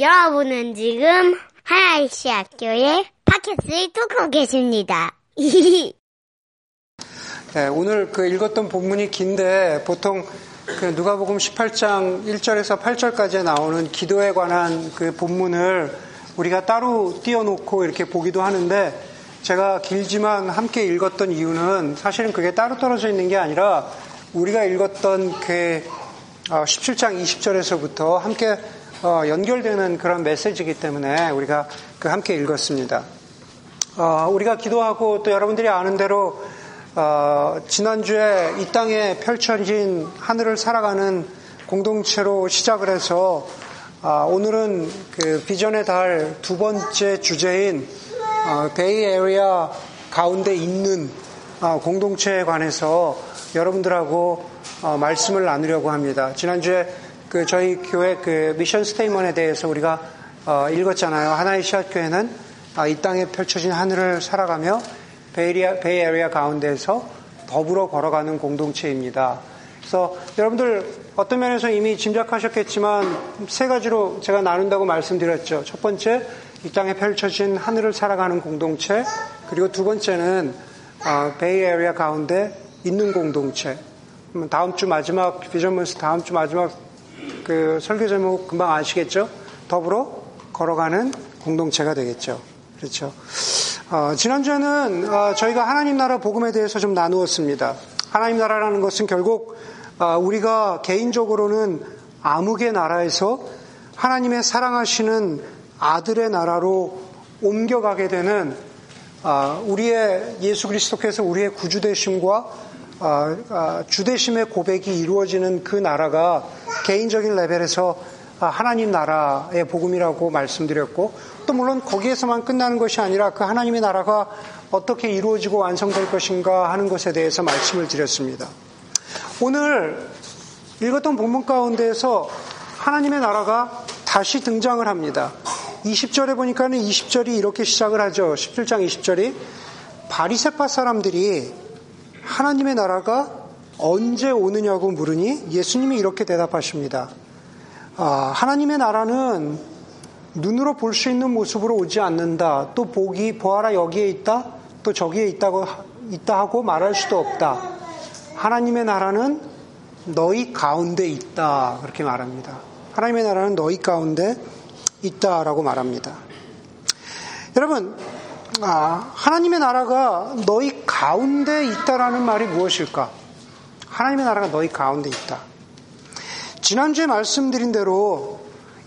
여러분은 지금 하나이시 학교의 팟캐스트를 듣고 계십니다. 네, 오늘 그 읽었던 본문이 긴데 보통 그 누가복음 18장 1절에서 8절까지 나오는 기도에 관한 그 본문을 우리가 따로 띄워놓고 이렇게 보기도 하는데 제가 길지만 함께 읽었던 이유는 사실은 그게 따로 떨어져 있는 게 아니라 우리가 읽었던 그 17장 어, 20절에서부터 함께 어, 연결되는 그런 메시지이기 때문에 우리가 그 함께 읽었습니다. 어, 우리가 기도하고 또 여러분들이 아는 대로 지난주에 이 땅에 펼쳐진 하늘을 살아가는 공동체로 시작을 해서 오늘은 그 비전의 달 두 번째 주제인 Bay Area 가운데 있는 공동체에 관해서 여러분들하고 말씀을 나누려고 합니다. 지난주에 그 저희 교회 그 mission statement에 대해서 우리가 어, 읽었잖아요. 하나의 씨앗교회는 아, 이 땅에 펼쳐진 하늘을 살아가며 Bay Area, Bay Area 가운데에서 더불어 걸어가는 공동체입니다. 그래서 여러분들 어떤 면에서 이미 짐작하셨겠지만 세 가지로 제가 나눈다고 말씀드렸죠. 첫 번째, 이 땅에 펼쳐진 하늘을 살아가는 공동체. 그리고 두 번째는 어, Bay Area 가운데 있는 공동체. 다음 주 마지막 vision month 다음 주 마지막 그 설교 제목 금방 아시겠죠? 더불어 걸어가는 공동체가 되겠죠. 그렇죠. 어, 지난주에는 어, 저희가 하나님 나라 복음에 대해서 좀 나누었습니다. 하나님 나라라는 것은 결국 어, 우리가 개인적으로는 암흑의 나라에서 하나님의 사랑하시는 아들의 나라로 옮겨가게 되는 어, 우리의 예수 그리스도께서 우리의 구주 되심과 어, 어, 주대심의 고백이 이루어지는 그 나라가 개인적인 레벨에서 하나님 나라의 복음이라고 말씀드렸고 또 물론 거기에서만 끝나는 것이 아니라 그 하나님의 나라가 어떻게 이루어지고 완성될 것인가 하는 것에 대해서 말씀을 드렸습니다. 오늘 읽었던 본문 가운데에서 하나님의 나라가 다시 등장을 합니다. 20절에 보니까는 20절이 이렇게 시작을 하죠. 17장 20절이 바리세파 사람들이 하나님의 나라가 언제 오느냐고 물으니 예수님이 이렇게 대답하십니다. 아, 하나님의 나라는 눈으로 볼 수 있는 모습으로 오지 않는다. 또 보기 보아라 여기에 있다. 또 저기에 있다고 있다 하고 말할 수도 없다. 하나님의 나라는 너희 가운데 있다. 그렇게 말합니다. 하나님의 나라는 너희 가운데 있다라고 말합니다. 여러분, 아, 하나님의 나라가 너희 가운데 있다라는 말이 무엇일까? 하나님의 나라가 너희 가운데 있다. 지난주에 말씀드린 대로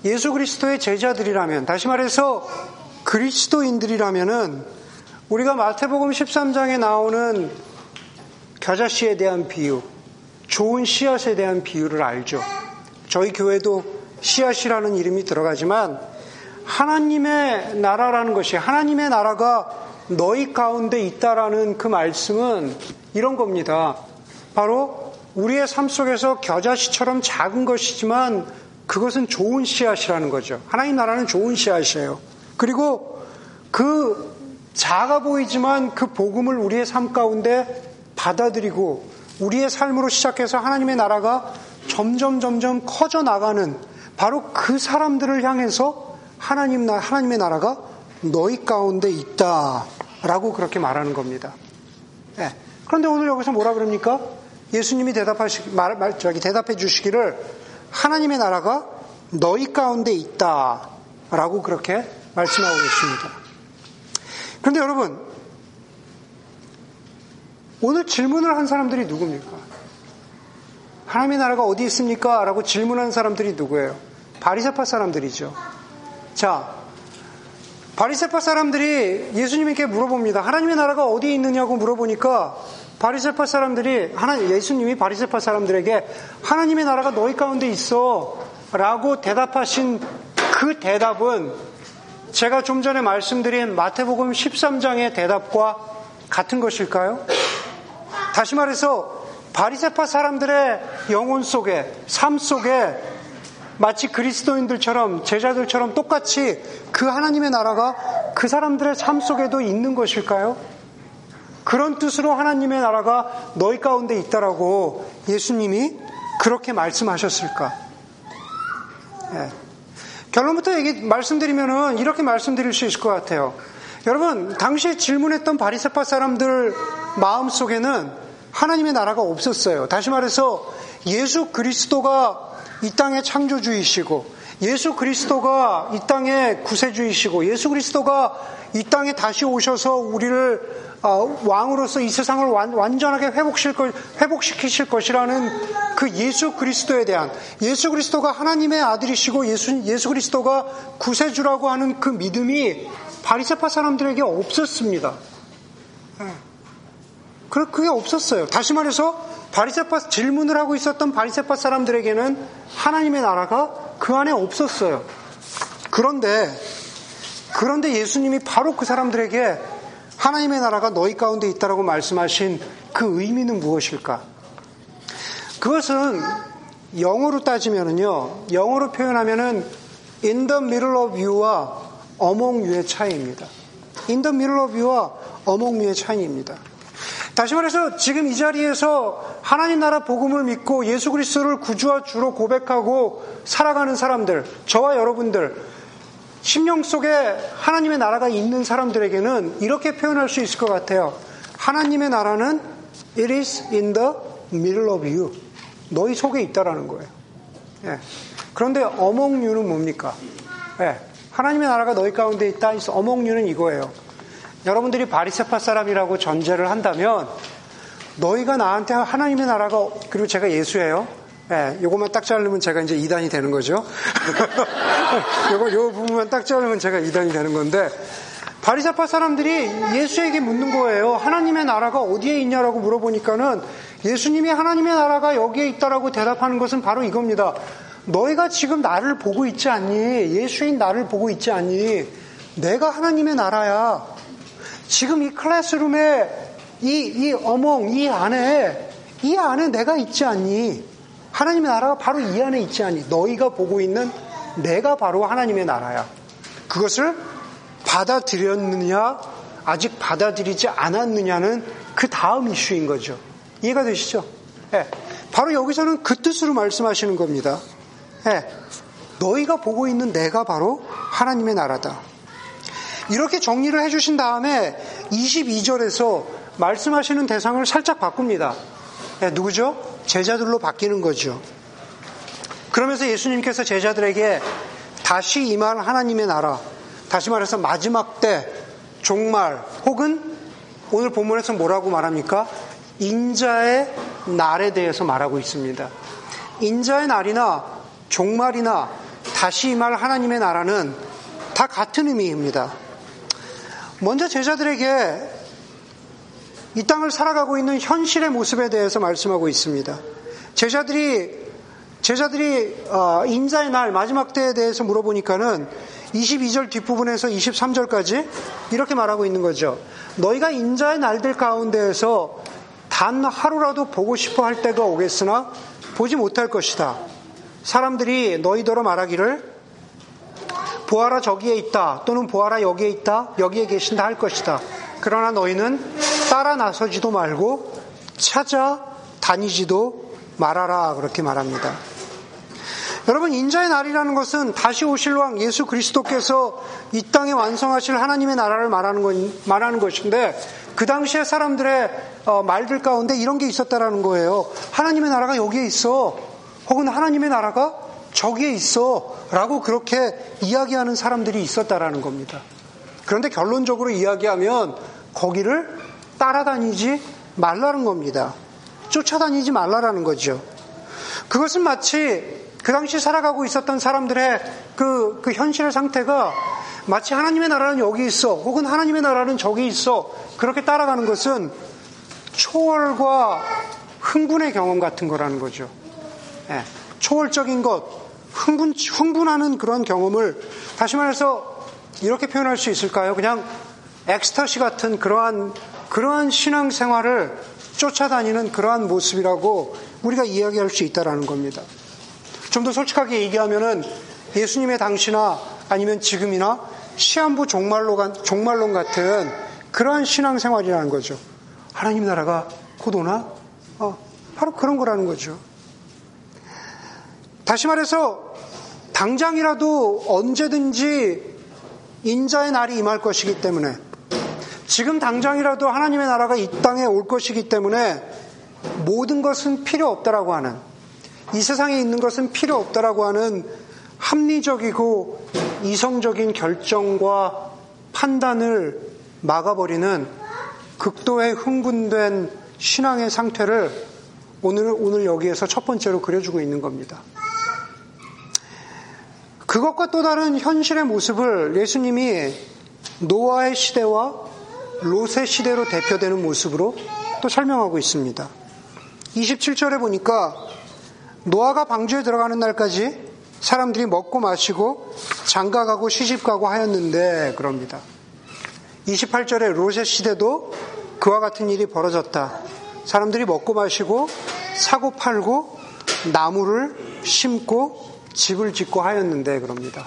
예수 그리스도의 제자들이라면, 다시 말해서 그리스도인들이라면은 우리가 마태복음 13장에 나오는 겨자씨에 대한 비유, 좋은 씨앗에 대한 비유를 알죠. 저희 교회도 씨앗이라는 이름이 들어가지만 하나님의 나라라는 것이 하나님의 나라가 너희 가운데 있다라는 그 말씀은 이런 겁니다. 바로 우리의 삶 속에서 겨자씨처럼 작은 것이지만 그것은 좋은 씨앗이라는 거죠. 하나님 나라는 좋은 씨앗이에요. 그리고 그 작아 보이지만 그 복음을 우리의 삶 가운데 받아들이고 우리의 삶으로 시작해서 하나님의 나라가 점점 점점 커져 나가는 바로 그 사람들을 향해서 하나님 나 하나님의 나라가 너희 가운데 있다라고 그렇게 말하는 겁니다. 네. 그런데 오늘 여기서 뭐라 그럽니까? 예수님이 대답하시 말, 말 저기 대답해 주시기를 하나님의 나라가 너희 가운데 있다라고 그렇게 말씀하고 계십니다. 그런데 여러분 오늘 질문을 한 사람들이 누굽니까? 하나님의 나라가 어디 있습니까? 라고 질문한 사람들이 누구예요? 바리새파 사람들이죠. 자, 바리세파 사람들이 예수님께 물어봅니다. 하나님의 나라가 어디에 있느냐고 물어보니까 바리세파 사람들이 하나 예수님이 바리세파 사람들에게 하나님의 나라가 너희 가운데 있어라고 대답하신 그 대답은 제가 좀 전에 말씀드린 마태복음 13장의 대답과 같은 것일까요? 다시 말해서 바리세파 사람들의 영혼 속에 삶 속에 마치 그리스도인들처럼 제자들처럼 똑같이 그 하나님의 나라가 그 사람들의 삶 속에도 있는 것일까요? 그런 뜻으로 하나님의 나라가 너희 가운데 있다라고 예수님이 그렇게 말씀하셨을까? 예. 결론부터 얘기 말씀드리면은 이렇게 말씀드릴 수 있을 것 같아요. 여러분 당시에 질문했던 바리새파 사람들 마음 속에는 하나님의 나라가 없었어요. 다시 말해서 예수 그리스도가 이 땅의 창조주이시고 예수 그리스도가 이 땅의 구세주이시고 예수 그리스도가 이 땅에 다시 오셔서 우리를 어, 왕으로서 이 세상을 완전하게 회복시키실 것이라는 그 예수 그리스도에 대한 예수 그리스도가 하나님의 아들이시고 예수, 예수 그리스도가 구세주라고 하는 그 믿음이 바리세파 사람들에게 없었습니다. 예. 그게 없었어요. 다시 말해서 바리세파 질문을 하고 있었던 바리세파 사람들에게는 하나님의 나라가 그 안에 없었어요. 그런데 그런데 예수님이 바로 그 사람들에게 하나님의 나라가 너희 가운데 있다라고 말씀하신 그 의미는 무엇일까? 그것은 영어로 따지면은요, 영어로 표현하면은 in the middle of you와 among you의 차이입니다. in the middle of you와 among you의 차이입니다. 다시 말해서 지금 이 자리에서 하나님 나라 복음을 믿고 예수 그리스도를 구주와 주로 고백하고 살아가는 사람들, 저와 여러분들, 심령 속에 하나님의 나라가 있는 사람들에게는 이렇게 표현할 수 있을 것 같아요. 하나님의 나라는 it is in the middle of you. 너희 속에 있다라는 거예요. 예. 그런데 you는 뭡니까? 예. 하나님의 나라가 너희 가운데 있다. you는 이거예요. 여러분들이 바리세파 사람이라고 전제를 한다면 너희가 나한테 하나님의 나라가 그리고 제가 예수예요. 예, 요것만 딱 자르면 제가 이제 2단이 되는 거죠. 요거 요 부분만 딱 자르면 제가 2단이 되는 건데 바리사파 사람들이 예수에게 묻는 거예요. 하나님의 나라가 어디에 있냐라고 물어보니까는 예수님이 하나님의 나라가 여기에 있다라고 대답하는 것은 바로 이겁니다. 너희가 지금 나를 보고 있지 않니? 예수인 나를 보고 있지 않니? 내가 하나님의 나라야. 지금 이 클래스룸에 이, 이 어몽, 이 안에, 이 안에 내가 있지 않니? 하나님의 나라가 바로 이 안에 있지 않니? 너희가 보고 있는 내가 바로 하나님의 나라야. 그것을 받아들였느냐, 아직 받아들이지 않았느냐는 그 다음 이슈인 거죠. 이해가 되시죠? 네. 바로 여기서는 그 뜻으로 말씀하시는 겁니다. 네. 너희가 보고 있는 내가 바로 하나님의 나라다. 이렇게 정리를 해주신 다음에 22절에서 말씀하시는 대상을 살짝 바꿉니다. 네, 누구죠? 제자들로 바뀌는 거죠. 그러면서 예수님께서 제자들에게 다시 임할 하나님의 나라, 다시 말해서 마지막 때, 종말, 혹은 오늘 본문에서 뭐라고 말합니까? 인자의 날에 대해서 말하고 있습니다. 인자의 날이나 종말이나 다시 임할 하나님의 나라는 다 같은 의미입니다. 먼저 제자들에게 이 땅을 살아가고 있는 현실의 모습에 대해서 말씀하고 있습니다. 제자들이 제자들이 어, 인자의 날 마지막 때에 대해서 물어보니까는 22절 뒷부분에서 23절까지 이렇게 말하고 있는 거죠. 너희가 인자의 날들 가운데에서 단 하루라도 보고 싶어 할 때가 오겠으나 보지 못할 것이다. 사람들이 너희더러 말하기를 보아라 저기에 있다 또는 보아라 여기에 있다 여기에 계신다 할 것이다. 그러나 너희는 따라 나서지도 말고 찾아 다니지도 말아라 그렇게 말합니다. 여러분 인자의 날이라는 것은 다시 오실 왕 예수 그리스도께서 이 땅에 완성하실 하나님의 나라를 말하는 것, 말하는 것인데 그 당시에 사람들의 어, 말들 가운데 이런 게 있었다라는 거예요. 하나님의 나라가 여기에 있어. 혹은 하나님의 나라가 저기에 있어. 라고 그렇게 이야기하는 사람들이 있었다라는 겁니다. 그런데 결론적으로 이야기하면 거기를 따라다니지 말라는 겁니다. 쫓아다니지 말라라는 거죠. 그것은 마치 그 당시 살아가고 있었던 사람들의 그, 그 현실의 상태가 마치 하나님의 나라는 여기 있어, 혹은 하나님의 나라는 저기 있어, 그렇게 따라가는 것은 초월과 흥분의 경험 같은 거라는 거죠. 예, 초월적인 것, 흥분, 흥분하는 그런 경험을 다시 말해서 이렇게 표현할 수 있을까요? 그냥 엑스터시 같은 그러한 그러한 신앙 생활을 쫓아다니는 그러한 모습이라고 우리가 이야기할 수 있다라는 겁니다. 좀 더 솔직하게 얘기하면은 예수님의 당시나 아니면 지금이나 시한부 종말론, 종말론 같은 그러한 신앙 생활이라는 거죠. 하나님 나라가 곧 오나? 어, 바로 그런 거라는 거죠. 다시 말해서 당장이라도 언제든지 인자의 날이 임할 것이기 때문에 지금 당장이라도 하나님의 나라가 이 땅에 올 것이기 때문에 모든 것은 필요 없다라고 하는 이 세상에 있는 것은 필요 없다라고 하는 합리적이고 이성적인 결정과 판단을 막아버리는 극도의 흥분된 신앙의 상태를 오늘, 오늘 여기에서 첫 번째로 그려주고 있는 겁니다. 그것과 또 다른 현실의 모습을 예수님이 노아의 시대와 롯의 시대로 대표되는 모습으로 또 설명하고 있습니다. 27절에 보니까 노아가 방주에 들어가는 날까지 사람들이 먹고 마시고 장가가고 시집가고 하였는데 그럽니다. 28절에 롯의 시대도 그와 같은 일이 벌어졌다. 사람들이 먹고 마시고 사고 팔고 나무를 심고 집을 짓고 하였는데 그럽니다.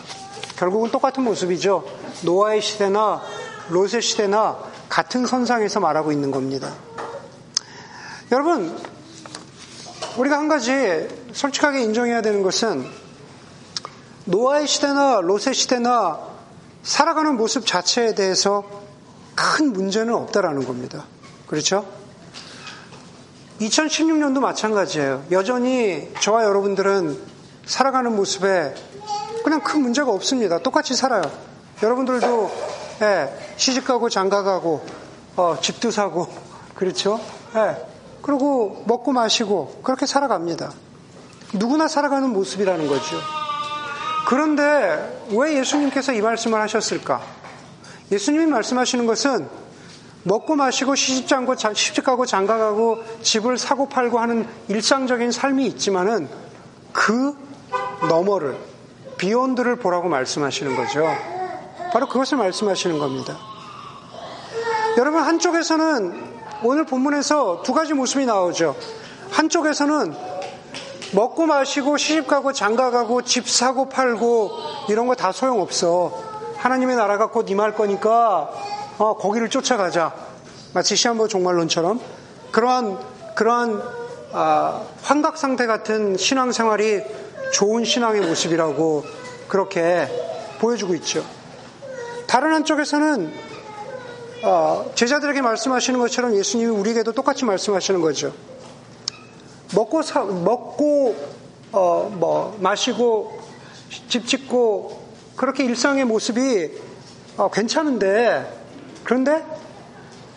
결국은 똑같은 모습이죠. 노아의 시대나 롯의 시대나 같은 선상에서 말하고 있는 겁니다. 여러분, 우리가 한 가지 솔직하게 인정해야 되는 것은 노아의 시대나 롯의 시대나 살아가는 모습 자체에 대해서 큰 문제는 없다라는 겁니다. 그렇죠? 2016년도 마찬가지예요. 여전히 저와 여러분들은 살아가는 모습에 그냥 큰 문제가 없습니다. 똑같이 살아요. 여러분들도 예, 시집가고 장가가고 어, 집도 사고 그렇죠? 예, 그리고 먹고 마시고 그렇게 살아갑니다. 누구나 살아가는 모습이라는 거죠. 그런데 왜 예수님께서 이 말씀을 하셨을까? 예수님이 말씀하시는 것은 먹고 마시고 시집장고 시집가고 장가가고 집을 사고 팔고 하는 일상적인 삶이 있지만은 그 너머를 비욘드를 보라고 말씀하시는 거죠. 바로 그것을 말씀하시는 겁니다. 여러분 한쪽에서는 오늘 본문에서 두 가지 모습이 나오죠. 한쪽에서는 먹고 마시고 시집가고 장가가고 집 사고 팔고 이런 거 다 소용없어. 하나님의 나라가 곧 임할 거니까 어, 거기를 쫓아가자. 마치 시한부 종말론처럼 그러한 그러한 아, 환각 상태 같은 신앙 생활이 좋은 신앙의 모습이라고 그렇게 보여주고 있죠. 다른 한쪽에서는 어, 제자들에게 말씀하시는 것처럼 예수님이 우리에게도 똑같이 말씀하시는 거죠. 먹고 사, 먹고 어, 뭐 마시고 집 짓고 그렇게 일상의 모습이 어, 괜찮은데 그런데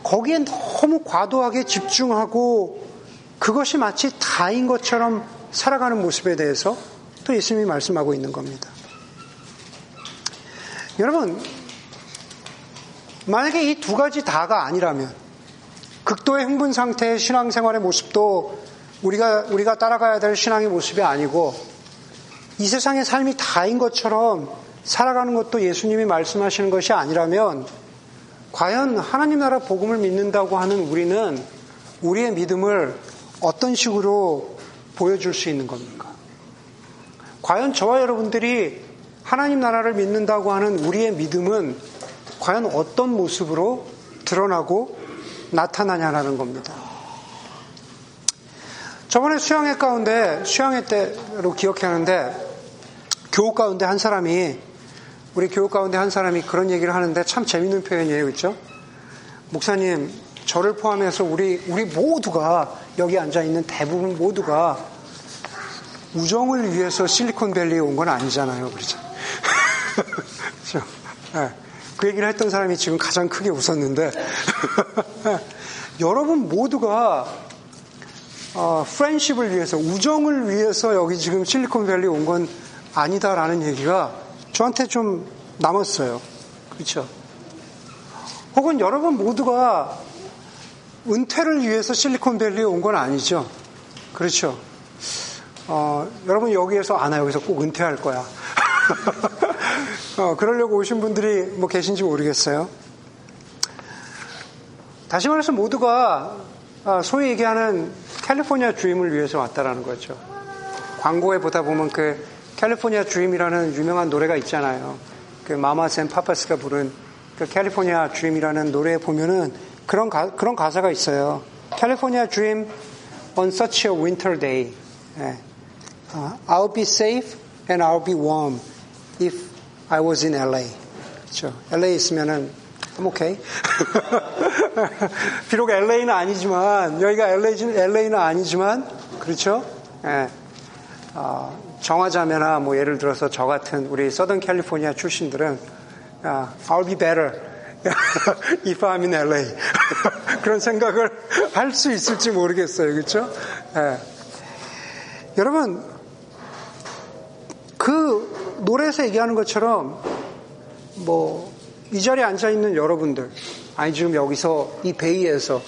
거기에 너무 과도하게 집중하고 그것이 마치 다인 것처럼 살아가는 모습에 대해서 또 예수님이 말씀하고 있는 겁니다. 여러분, 만약에 이 두 가지 다가 아니라면 극도의 흥분 상태의 신앙생활의 모습도 우리가 우리가 따라가야 될 신앙의 모습이 아니고 이 세상의 삶이 다인 것처럼 살아가는 것도 예수님이 말씀하시는 것이 아니라면 과연 하나님 나라 복음을 믿는다고 하는 우리는 우리의 믿음을 어떤 식으로 보여줄 수 있는 겁니까? 과연 저와 여러분들이 하나님 나라를 믿는다고 하는 우리의 믿음은 과연 어떤 모습으로 드러나고 나타나냐라는 겁니다. 저번에 수양회 가운데, 수양회 때로 기억하는데, 교우 가운데 한 사람이 우리 교육 가운데 한 사람이 그런 얘기를 하는데 참 재밌는 표현이에요. 그렇죠? 목사님, 저를 포함해서 우리 우리 모두가 여기 앉아 있는 대부분 모두가 우정을 위해서 실리콘밸리에 온 건 아니잖아요. 그렇죠? 그렇죠? 네. 그 얘기를 했던 사람이 지금 가장 크게 웃었는데 여러분 모두가 어, 프렌십을 위해서 우정을 위해서 여기 지금 실리콘밸리 온 건 아니다라는 얘기가 저한테 좀 남았어요. 그렇죠? 혹은 여러분 모두가 은퇴를 위해서 실리콘밸리에 온 건 아니죠. 그렇죠. 어, 여러분 여기에서 아나 여기서 꼭 은퇴할 거야. 어, 그러려고 오신 분들이 뭐 계신지 모르겠어요. 다시 말해서 모두가 아, 소위 얘기하는 California Dream을 위해서 왔다라는 거죠. 광고에 보다 보면 그 California Dream이라는 유명한 노래가 있잖아요. 그 Mamas and Papas가 부른 그 California Dream이라는 노래에 보면은 그런 가, 그런 가사가 있어요. California dream on such a winter day. 예. Uh, I'll be safe and I'll be warm if I was in LA. 그렇죠. LA 있으면은 I'm okay. 비록 LA는 아니지만 여기가 LA, LA는 아니지만 그렇죠. 예. 어, 정하자면나 뭐 예를 들어서 저 같은 우리 서던 캘리포니아 출신들은 아, I'll be better if I'm in LA 그런 생각을 할 수 있을지 모르겠어요, 그렇죠? 예. 여러분 그 노래에서 얘기하는 것처럼 뭐 이 자리에 앉아 있는 여러분들 아니 지금 여기서 이 Bay에서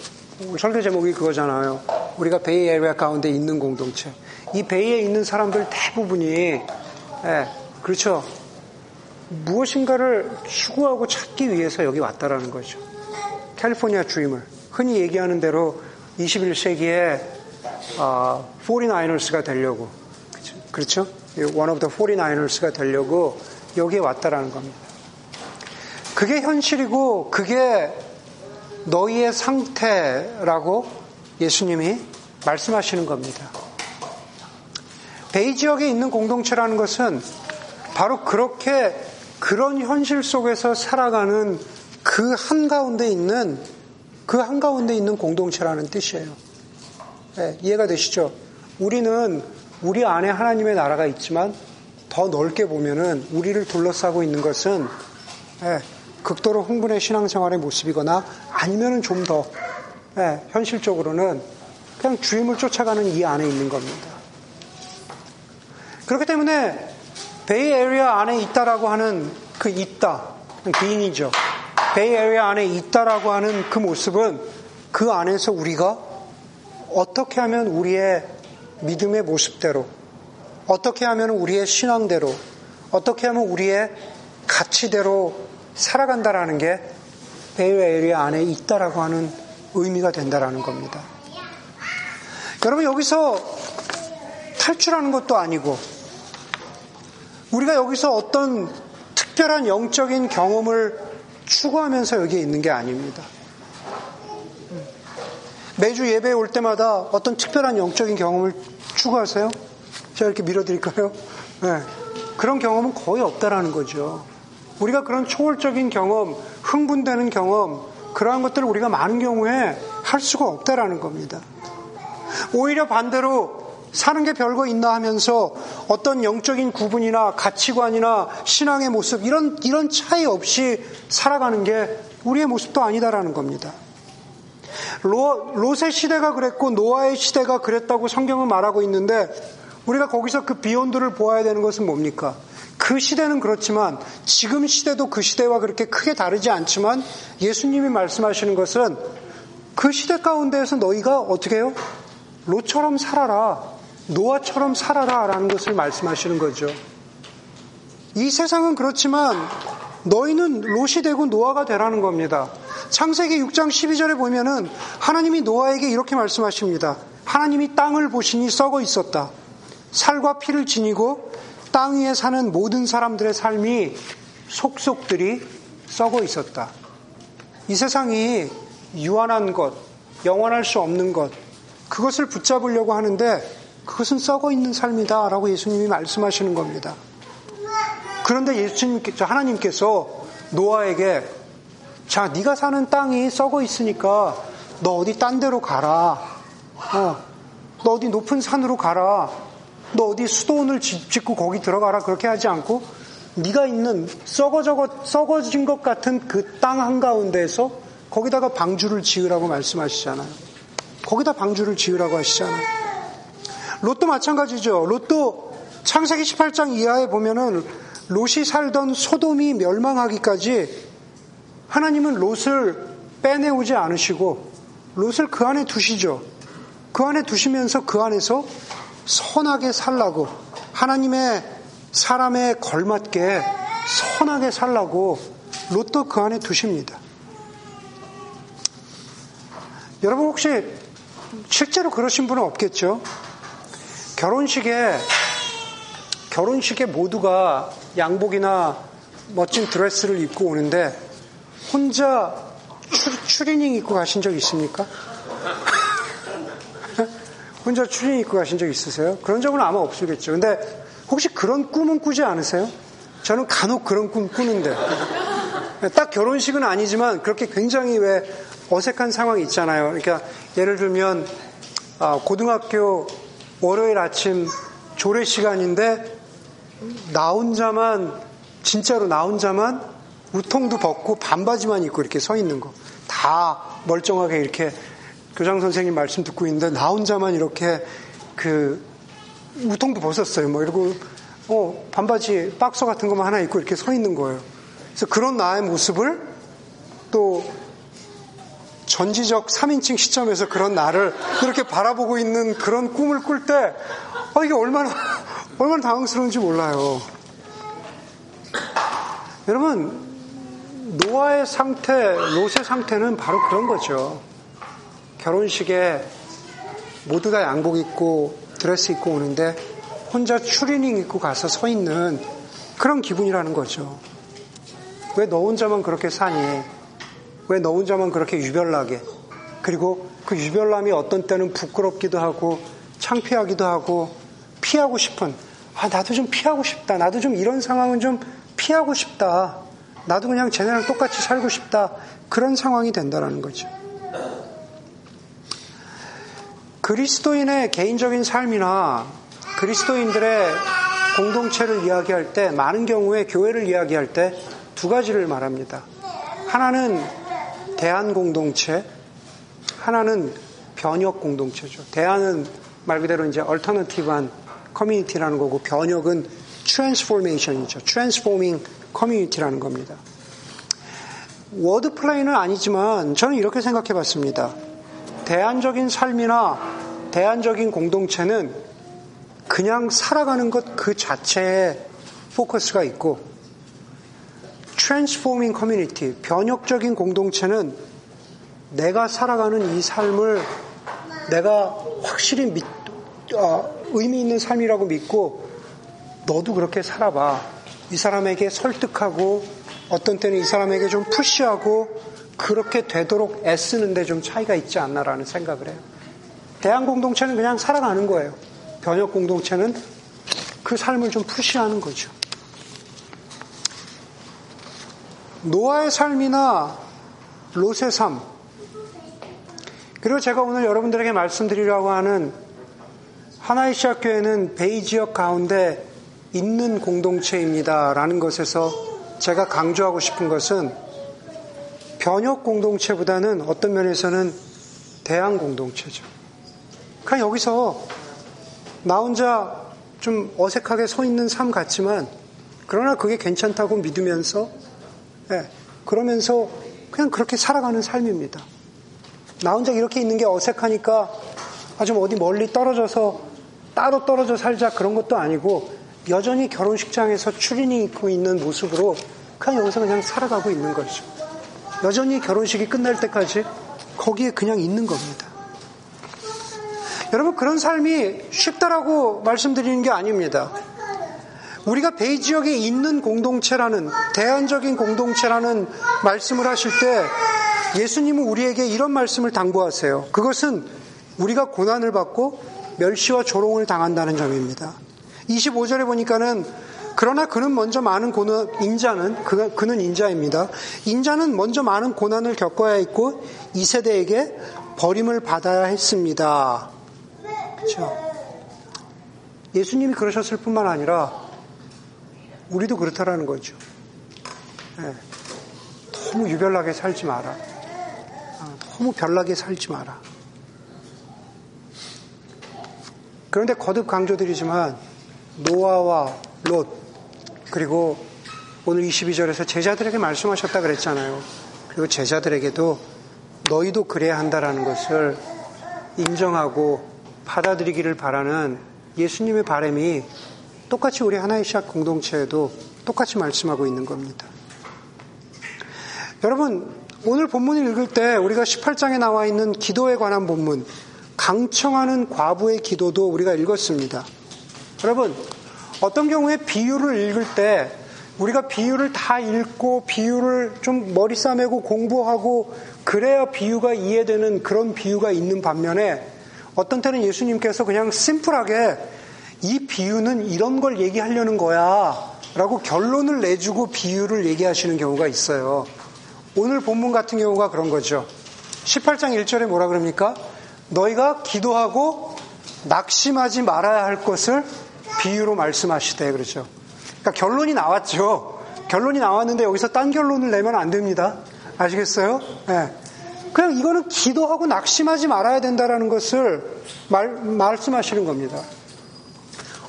설교 제목이 그거잖아요. 우리가 Bay Area 가운데 있는 공동체. 이 Bay에 있는 사람들 대부분이 예, 그렇죠. 무엇인가를 추구하고 찾기 위해서 여기 왔다라는 거죠. 캘리포니아 주임을 흔히 얘기하는 대로 21세기에 어, 49ers가 되려고 그렇죠? One of the 49ers가 되려고 여기에 왔다라는 겁니다. 그게 현실이고 그게 너희의 상태라고 예수님이 말씀하시는 겁니다. 베이 지역에 있는 공동체라는 것은 바로 그렇게 그런 현실 속에서 살아가는 그 한가운데 있는 그 한가운데 있는 공동체라는 뜻이에요. 네, 이해가 되시죠? 우리는 우리 안에 하나님의 나라가 있지만 더 넓게 보면은 우리를 둘러싸고 있는 것은 네, 극도로 흥분의 신앙생활의 모습이거나 아니면은 좀더 네, 현실적으로는 그냥 주임을 쫓아가는 이 안에 있는 겁니다. 그렇기 때문에 Bay Area 안에 있다라고 하는 그 있다, be in이죠. Bay Area 안에 있다라고 하는 그 모습은 그 안에서 우리가 어떻게 하면 우리의 믿음의 모습대로, 어떻게 하면 우리의 신앙대로, 어떻게 하면 우리의 가치대로 살아간다라는 게 Bay Area 안에 있다라고 하는 의미가 된다라는 겁니다. 여러분 여기서 탈출하는 것도 아니고 우리가 여기서 어떤 특별한 영적인 경험을 추구하면서 여기에 있는 게 아닙니다. 매주 예배에 올 때마다 어떤 특별한 영적인 경험을 추구하세요? 제가 이렇게 밀어드릴까요? 네. 그런 경험은 거의 없다라는 거죠. 우리가 그런 초월적인 경험, 흥분되는 경험, 그러한 것들을 우리가 많은 경우에 할 수가 없다라는 겁니다. 오히려 반대로 사는 게 별거 있나 하면서 어떤 영적인 구분이나 가치관이나 신앙의 모습 이런 이런 차이 없이 살아가는 게 우리의 모습도 아니다라는 겁니다. 로, 롯의 시대가 그랬고 노아의 시대가 그랬다고 성경은 말하고 있는데 우리가 거기서 그 비혼들을 보아야 되는 것은 뭡니까? 그 시대는 그렇지만 지금 시대도 그 시대와 그렇게 크게 다르지 않지만 예수님이 말씀하시는 것은 그 시대 가운데에서 너희가 어떻게 해요? 롯처럼 살아라. 노아처럼 살아라 라는 것을 말씀하시는 거죠. 이 세상은 그렇지만 너희는 롯이 되고 노아가 되라는 겁니다. 창세기 6장 12절에 보면은 하나님이 노아에게 이렇게 말씀하십니다. 하나님이 땅을 보시니 썩어 있었다. 살과 피를 지니고 땅 위에 사는 모든 사람들의 삶이 속속들이 썩어 있었다. 이 세상이 유한한 것, 영원할 수 없는 것, 그것을 붙잡으려고 하는데 그것은 썩어 있는 삶이다 라고 예수님이 말씀하시는 겁니다. 그런데 예수님께서 하나님께서 노아에게 자 네가 사는 땅이 썩어 있으니까 너 어디 딴 데로 가라. 어, 너 어디 높은 산으로 가라. 너 어디 수도원을 짓고 거기 들어가라 그렇게 하지 않고 네가 있는 썩어져 썩어진 것 같은 그 땅 한 가운데에서 거기다가 방주를 지으라고 말씀하시잖아요. 거기다 방주를 지으라고 하시잖아요. 롯도 마찬가지죠. 롯도 창세기 18장 이하에 보면은 롯이 살던 소돔이 멸망하기까지 하나님은 롯을 빼내오지 않으시고 롯을 그 안에 두시죠. 그 안에 두시면서 그 안에서 선하게 살라고 하나님의 사람에 걸맞게 선하게 살라고 롯도 그 안에 두십니다. 여러분 혹시 실제로 그러신 분은 없겠죠? 결혼식에 결혼식에 모두가 양복이나 멋진 드레스를 입고 오는데 혼자 추리닝 입고 가신 적 있습니까? 혼자 추리닝 입고 가신 적 있으세요? 그런 적은 아마 없으겠죠. 근데 혹시 그런 꿈은 꾸지 않으세요? 저는 간혹 그런 꿈 꾸는데. 딱 결혼식은 아니지만 그렇게 굉장히 왜 어색한 상황이 있잖아요. 그러니까 예를 들면 아, 고등학교 월요일 아침 조례 시간인데 나 혼자만 진짜로 나 혼자만 우통도 벗고 반바지만 입고 이렇게 서 있는 거. 다 멀쩡하게 이렇게 교장 선생님 말씀 듣고 있는데 나 혼자만 이렇게 그 우통도 벗었어요. 뭐 이러고 어 반바지 박스 같은 것만 하나 입고 이렇게 서 있는 거예요. 그래서 그런 나의 모습을 또 전지적 3인칭 시점에서 그런 나를 그렇게 바라보고 있는 그런 꿈을 꿀 때, 아, 이게 얼마나, 얼마나 당황스러운지 몰라요. 여러분, 노아의 상태, 롯의 상태는 바로 그런 거죠. 결혼식에 모두 다 양복 입고 드레스 입고 오는데 혼자 추리닝 입고 가서 서 있는 그런 기분이라는 거죠. 왜 너 혼자만 그렇게 사니? 왜 너 혼자만 그렇게 유별나게? 그리고 그 유별남이 어떤 때는 부끄럽기도 하고 창피하기도 하고 피하고 싶은 아 나도 좀 피하고 싶다. 나도 좀 이런 상황은 좀 피하고 싶다. 나도 그냥 쟤네랑 똑같이 살고 싶다. 그런 상황이 된다라는 거죠. 그리스도인의 개인적인 삶이나 그리스도인들의 공동체를 이야기할 때 많은 경우에 교회를 이야기할 때 두 가지를 말합니다. 하나는 대한 공동체, 하나는 변혁 공동체죠. 대안은 말 그대로 이제 alternative한 community라는 거고 변혁은 transformation이죠. transforming community라는 겁니다. word play는 아니지만 저는 이렇게 생각해 봤습니다. 대안적인 삶이나 대안적인 공동체는 그냥 살아가는 것 그 자체에 포커스가 있고 transforming community, 변혁적인 공동체는 내가 살아가는 이 삶을 내가 확실히 믿, 어, 의미 있는 삶이라고 믿고 너도 그렇게 살아봐. 이 사람에게 설득하고 어떤 때는 이 사람에게 좀 푸시하고 그렇게 되도록 애쓰는데 좀 차이가 있지 않나라는 생각을 해요. 대한 공동체는 그냥 살아가는 거예요. 변혁 공동체는 그 삶을 좀 푸시하는 거죠. 노아의 삶이나 롯의 삶, 그리고 제가 오늘 여러분들에게 말씀드리려고 하는 하나의 시학교회는 베이 지역 가운데 있는 공동체입니다. 라는 것에서 제가 강조하고 싶은 것은 변혁 공동체보다는 어떤 면에서는 대항 공동체죠. 그러니까 여기서 나 혼자 좀 어색하게 서 있는 삶 같지만 그러나 그게 괜찮다고 믿으면서 네, 그러면서 그냥 그렇게 살아가는 삶입니다. 나 혼자 이렇게 있는 게 어색하니까 아 좀 어디 멀리 떨어져서 따로 떨어져 살자 그런 것도 아니고 여전히 결혼식장에서 추리닝 입고 있는 모습으로 그냥 여기서 그냥 살아가고 있는 거죠. 여전히 결혼식이 끝날 때까지 거기에 그냥 있는 겁니다. 여러분 그런 삶이 쉽다라고 말씀드리는 게 아닙니다. 우리가 베이 지역에 있는 공동체라는 대안적인 공동체라는 말씀을 하실 때 예수님은 우리에게 이런 말씀을 당부하세요. 그것은 우리가 고난을 받고 멸시와 조롱을 당한다는 점입니다. 25절에 보니까는 그러나 그는 먼저 많은 고난, 인자는, 그, 그는 인자입니다. 인자는 먼저 많은 고난을 겪어야 했고, 이 세대에게 버림을 받아야 했습니다. 그렇죠? 예수님이 그러셨을 뿐만 아니라, 우리도 그렇다라는 거죠. 네. 너무 유별나게 살지 마라. 아, 너무 별나게 살지 마라. 그런데 거듭 강조드리지만 노아와 롯 그리고 오늘 22절에서 제자들에게 말씀하셨다 그랬잖아요. 그리고 제자들에게도 너희도 그래야 한다라는 것을 인정하고 받아들이기를 바라는 예수님의 바람이 똑같이 우리 하나의 시작 공동체에도 똑같이 말씀하고 있는 겁니다. 여러분, 오늘 본문을 읽을 때 우리가 18장에 나와 있는 기도에 관한 본문, 강청하는 과부의 기도도 우리가 읽었습니다. 여러분, 어떤 경우에 비유를 읽을 때 우리가 비유를 다 읽고 비유를 좀 머리 싸매고 공부하고 그래야 비유가 이해되는 그런 비유가 있는 반면에 어떤 때는 예수님께서 그냥 심플하게 이 비유는 이런 걸 얘기하려는 거야. 라고 결론을 내주고 비유를 얘기하시는 경우가 있어요. 오늘 본문 같은 경우가 그런 거죠. 18장 1절에 뭐라 그럽니까? 너희가 기도하고 낙심하지 말아야 할 것을 비유로 말씀하시되 그렇죠. 그러니까 결론이 나왔죠. 결론이 나왔는데 여기서 딴 결론을 내면 안 됩니다. 아시겠어요? 네. 그냥 이거는 기도하고 낙심하지 말아야 된다라는 것을 말, 말씀하시는 겁니다.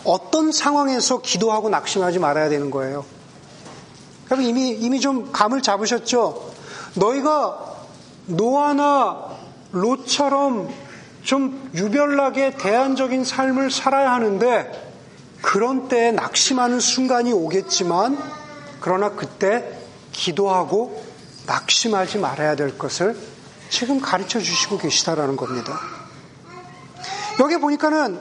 어떤 상황에서 기도하고 낙심하지 말아야 되는 거예요. 그럼 이미, 이미 좀 감을 잡으셨죠? 너희가 노아나 롯처럼 좀 유별나게 대안적인 삶을 살아야 하는데 그런 때에 낙심하는 순간이 오겠지만 그러나 그때 기도하고 낙심하지 말아야 될 것을 지금 가르쳐 주시고 계시다라는 겁니다. 여기 보니까는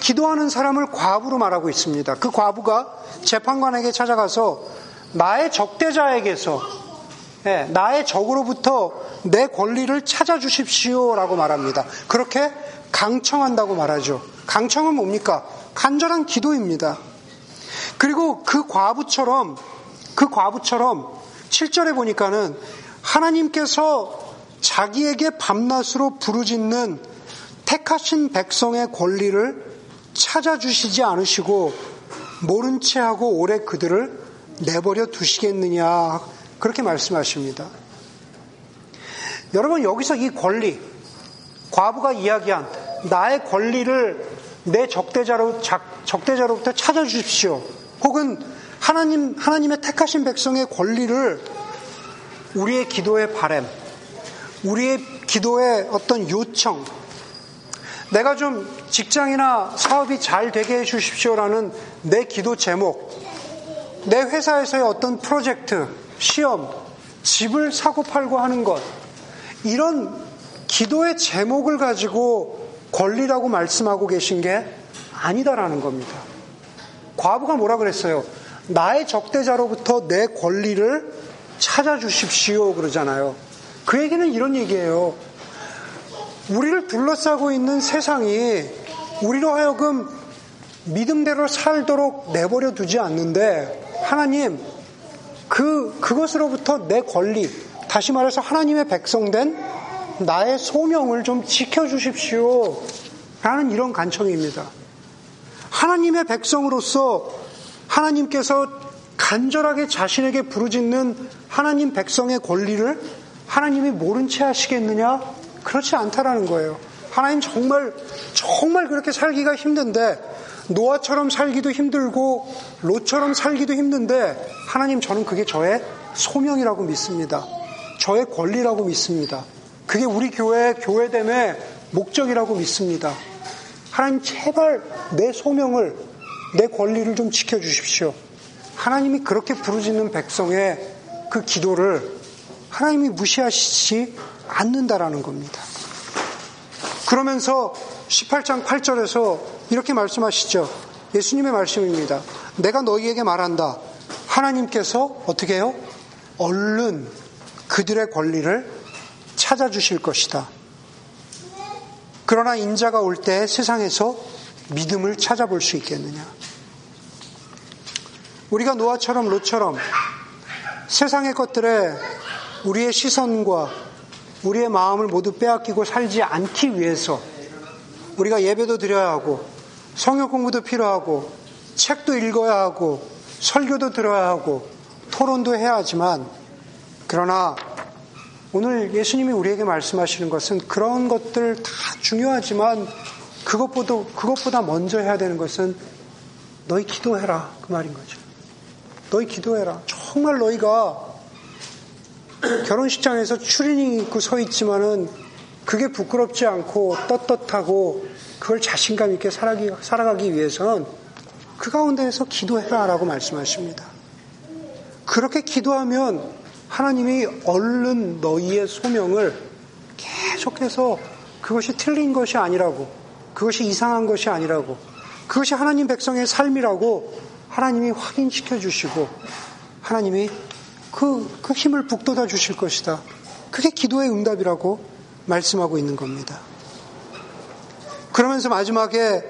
기도하는 사람을 과부로 말하고 있습니다. 그 과부가 재판관에게 찾아가서 나의 적대자에게서 네, 나의 적으로부터 내 권리를 찾아주십시오라고 말합니다. 그렇게 강청한다고 말하죠. 강청은 뭡니까? 간절한 기도입니다. 그리고 그 과부처럼 그 과부처럼 7절에 보니까는 하나님께서 자기에게 밤낮으로 부르짖는 택하신 백성의 권리를 찾아주시지 않으시고 모른 채 하고 오래 그들을 내버려 두시겠느냐 그렇게 말씀하십니다. 여러분 여기서 이 권리 과부가 이야기한 나의 권리를 내 적대자로 적대자로부터 찾아 주십시오. 혹은 하나님 하나님의 택하신 백성의 권리를 우리의 기도의 바램, 우리의 기도의 어떤 요청, 내가 좀 직장이나 사업이 잘 되게 해 주십시오라는 내 기도 제목, 내 회사에서의 어떤 프로젝트, 시험, 집을 사고 팔고 하는 것, 이런 기도의 제목을 가지고 권리라고 말씀하고 계신 게 아니다라는 겁니다. 과부가 뭐라 그랬어요? 나의 적대자로부터 내 권리를 찾아주십시오 그러잖아요. 그 얘기는 이런 얘기예요. 우리를 둘러싸고 있는 세상이 우리로 하여금 믿음대로 살도록 내버려 두지 않는데 하나님 그 그것으로부터 내 권리 다시 말해서 하나님의 백성된 나의 소명을 좀 지켜 주십시오. 라는 이런 간청입니다. 하나님의 백성으로서 하나님께서 간절하게 자신에게 부르짖는 하나님 백성의 권리를 하나님이 모른 채 하시겠느냐? 그렇지 않다라는 거예요. 하나님 정말 정말 그렇게 살기가 힘든데 노아처럼 살기도 힘들고 롯처럼 살기도 힘든데 하나님 저는 그게 저의 소명이라고 믿습니다. 저의 권리라고 믿습니다. 그게 우리 교회 교회됨의 목적이라고 믿습니다. 하나님 제발 내 소명을 내 권리를 좀 지켜 주십시오. 하나님이 그렇게 부르짖는 백성의 그 기도를 하나님이 무시하시지 않는다라는 겁니다. 그러면서 18장 8절에서 이렇게 말씀하시죠. 예수님의 말씀입니다. 내가 너희에게 말한다. 하나님께서 어떻게 해요? 얼른 그들의 권리를 찾아주실 것이다. 그러나 인자가 올 때 세상에서 믿음을 찾아볼 수 있겠느냐? 우리가 노아처럼 롯처럼 세상의 것들에 우리의 시선과 우리의 마음을 모두 빼앗기고 살지 않기 위해서 우리가 예배도 드려야 하고 성역 공부도 필요하고 책도 읽어야 하고 설교도 들어야 하고 토론도 해야 하지만 그러나 오늘 예수님이 우리에게 말씀하시는 것은 그런 것들 다 중요하지만 그것보다 그것보다 먼저 해야 되는 것은 너희 기도해라 그 말인 거죠. 너희 기도해라. 정말 너희가 결혼식장에서 추리닝 입고 서 있지만은 그게 부끄럽지 않고 떳떳하고 그걸 자신감 있게 살아가기, 살아가기 위해서는 그 가운데에서 기도해라 라고 말씀하십니다. 그렇게 기도하면 하나님이 얼른 너희의 소명을 계속해서 그것이 틀린 것이 아니라고, 그것이 이상한 것이 아니라고, 그것이 하나님 백성의 삶이라고 하나님이 확인시켜 주시고, 하나님이 그, 그 힘을 북돋아 주실 것이다. 그게 기도의 응답이라고 말씀하고 있는 겁니다. 그러면서 마지막에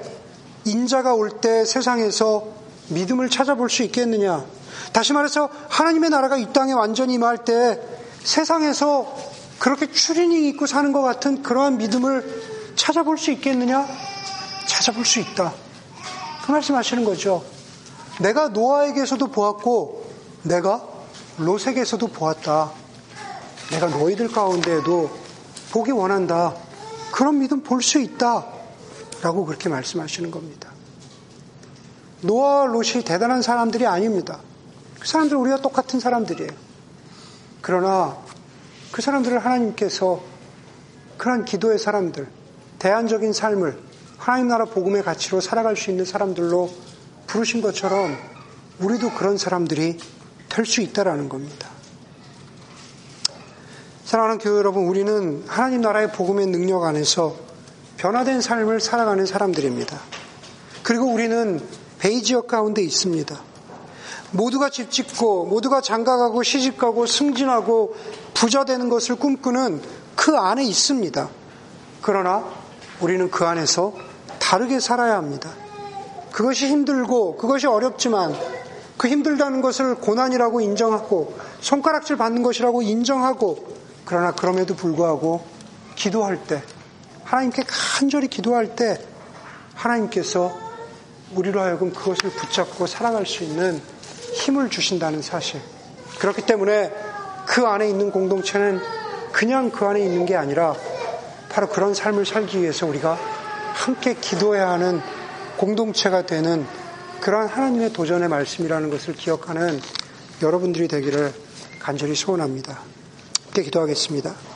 인자가 올 때 세상에서 믿음을 찾아볼 수 있겠느냐? 다시 말해서 하나님의 나라가 이 땅에 완전히 임할 때 세상에서 그렇게 추리닝 입고 사는 것 같은 그러한 믿음을 찾아볼 수 있겠느냐? 찾아볼 수 있다. 그 말씀 하시는 거죠. 내가 노아에게서도 보았고 내가 롯에게서도 보았다. 내가 너희들 가운데에도 보기 원한다. 그런 믿음 볼 수 있다. 라고 그렇게 말씀하시는 겁니다. 노아와 롯이 대단한 사람들이 아닙니다. 그 사람들 우리가 똑같은 사람들이에요. 그러나 그 사람들을 하나님께서 그런 기도의 사람들, 대안적인 삶을 하나님 나라 복음의 가치로 살아갈 수 있는 사람들로 부르신 것처럼 우리도 그런 사람들이 될 수 있다라는 겁니다. 사랑하는 교회 여러분, 우리는 하나님 나라의 복음의 능력 안에서 변화된 삶을 살아가는 사람들입니다. 그리고 우리는 베이 지역 가운데 있습니다. 모두가 집 짓고, 모두가 장가가고, 시집가고, 승진하고, 부자 되는 것을 꿈꾸는 그 안에 있습니다. 그러나 우리는 그 안에서 다르게 살아야 합니다. 그것이 힘들고, 그것이 어렵지만, 그 힘들다는 것을 고난이라고 인정하고, 손가락질 받는 것이라고 인정하고, 그러나 그럼에도 불구하고 기도할 때, 하나님께 간절히 기도할 때, 하나님께서 우리로 하여금 그것을 붙잡고 살아갈 수 있는 힘을 주신다는 사실. 그렇기 때문에 그 안에 있는 공동체는 그냥 그 안에 있는 게 아니라 바로 그런 삶을 살기 위해서 우리가 함께 기도해야 하는 공동체가 되는 그러한 하나님의 도전의 말씀이라는 것을 기억하는 여러분들이 되기를 간절히 소원합니다. 함께 기도하겠습니다.